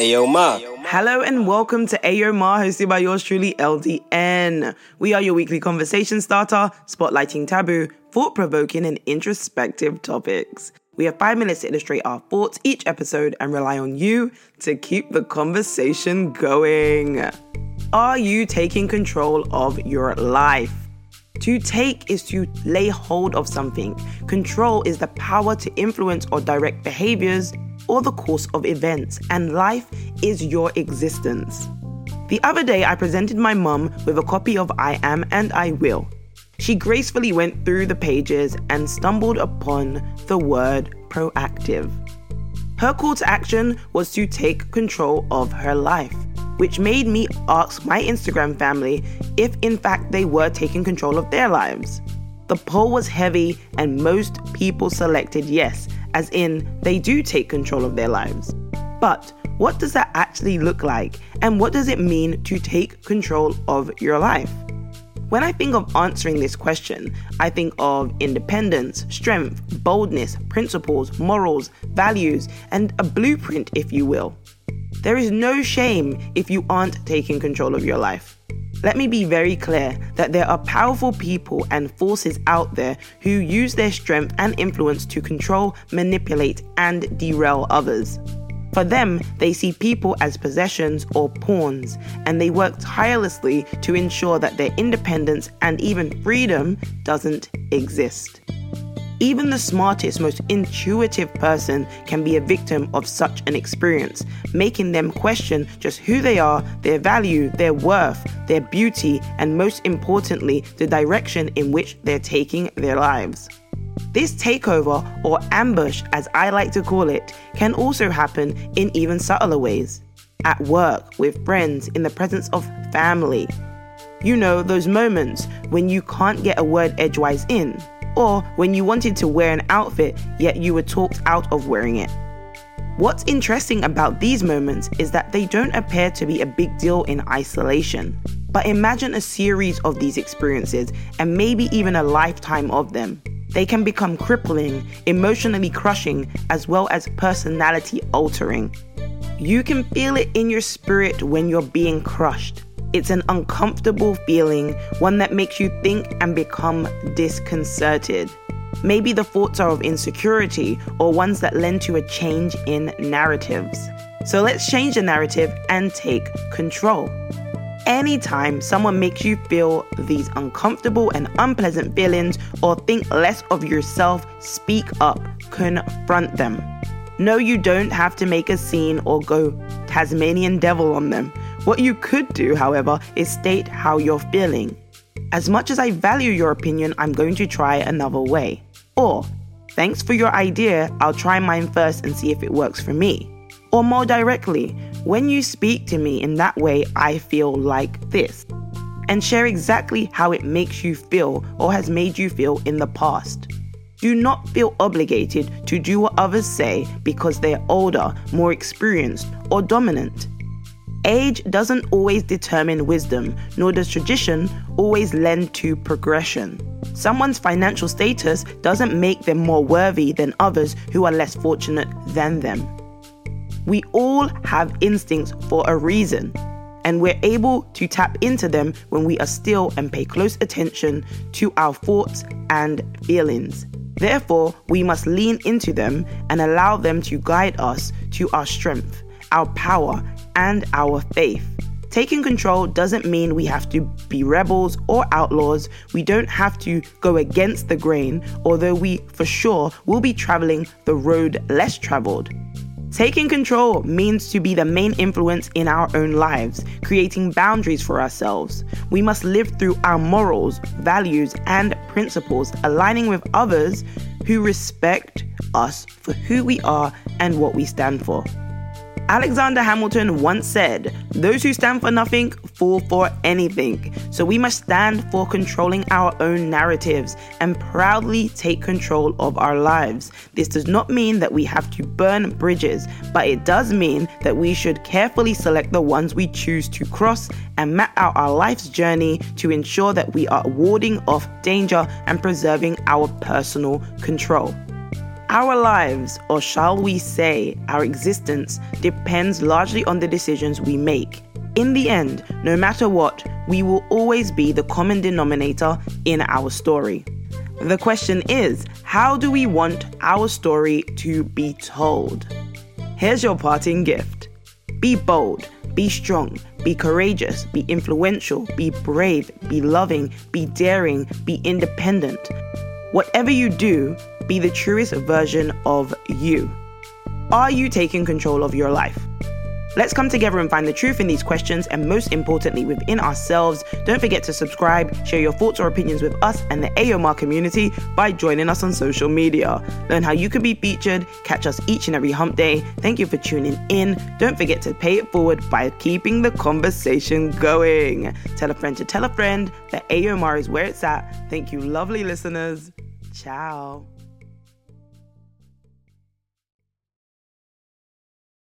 Ayo Ma. Hello and welcome to Ayo Ma, hosted by yours truly, LDN. We are your weekly conversation starter, spotlighting taboo, thought provoking, and introspective topics. We have five minutes to illustrate our thoughts each episode and rely on you to keep the conversation going. Are you taking control of your life? To take is to lay hold of something. Control is the power to influence or direct behaviors or the course of events, and life is your existence. The other day, I presented my mum with a copy of I Am and I Will. She gracefully went through the pages and stumbled upon the word proactive. Her call to action was to take control of her life, which made me ask my Instagram family if in fact they were taking control of their lives. The poll was heavy, and most people selected yes, as in they do take control of their lives. But what does that actually look like, and what does it mean to take control of your life? When I think of answering this question, I think of independence, strength, boldness, principles, morals, values, and a blueprint, if you will. There is no shame if you aren't taking control of your life. Let me be very clear that there are powerful people and forces out there who use their strength and influence to control, manipulate, and derail others. For them, they see people as possessions or pawns, and they work tirelessly to ensure that their independence and even freedom doesn't exist. Even the smartest, most intuitive person can be a victim of such an experience, making them question just who they are, their value, their worth, their beauty, and most importantly, the direction in which they're taking their lives. This takeover, or ambush as I like to call it, can also happen in even subtler ways. At work, with friends, in the presence of family. You know, those moments when you can't get a word edgewise in or when you wanted to wear an outfit yet you were talked out of wearing it. What's interesting about these moments is that they don't appear to be a big deal in isolation. But imagine a series of these experiences and maybe even a lifetime of them. They can become crippling, emotionally crushing, as well as personality altering. You can feel it in your spirit when you're being crushed. It's an uncomfortable feeling, one that makes you think and become disconcerted. Maybe the thoughts are of insecurity or ones that lend to a change in narratives. So let's change the narrative and take control. Anytime someone makes you feel these uncomfortable and unpleasant feelings or think less of yourself, speak up, confront them. No, you don't have to make a scene or go Tasmanian devil on them. What you could do, however, is state how you're feeling. As much as I value your opinion, I'm going to try another way. Or, thanks for your idea, I'll try mine first and see if it works for me. Or more directly, when you speak to me in that way, I feel like this. And share exactly how it makes you feel or has made you feel in the past. Do not feel obligated to do what others say because they're older, more experienced, or dominant. Age doesn't always determine wisdom, nor does tradition always lend to progression. Someone's financial status doesn't make them more worthy than others who are less fortunate than them. We all have instincts for a reason, and we're able to tap into them when we are still and pay close attention to our thoughts and feelings. Therefore, we must lean into them and allow them to guide us to our strength, our power, and our faith. Taking control doesn't mean we have to be rebels or outlaws. We don't have to go against the grain, although we for sure will be traveling the road less traveled. Taking control means to be the main influence in our own lives, creating boundaries for ourselves. We must live through our morals, values, and principles, aligning with others who respect us for who we are and what we stand for. Alexander Hamilton once said, Those who stand for nothing fall for anything. So we must stand for controlling our own narratives and proudly take control of our lives. This does not mean that we have to burn bridges, but it does mean that we should carefully select the ones we choose to cross and map out our life's journey to ensure that we are warding off danger and preserving our personal control. Our lives, or shall we say, our existence, depends largely on the decisions we make. In the end, no matter what, we will always be the common denominator in our story. The question is how do we want our story to be told? Here's your parting gift be bold, be strong, be courageous, be influential, be brave, be loving, be daring, be independent. Whatever you do, be the truest version of you. Are you taking control of your life? Let's come together and find the truth in these questions and most importantly within ourselves. Don't forget to subscribe, share your thoughts or opinions with us and the AOMR community by joining us on social media. Learn how you can be featured, catch us each and every hump day. Thank you for tuning in. Don't forget to pay it forward by keeping the conversation going. Tell a friend to tell a friend that AOMR is where it's at. Thank you, lovely listeners. Ciao.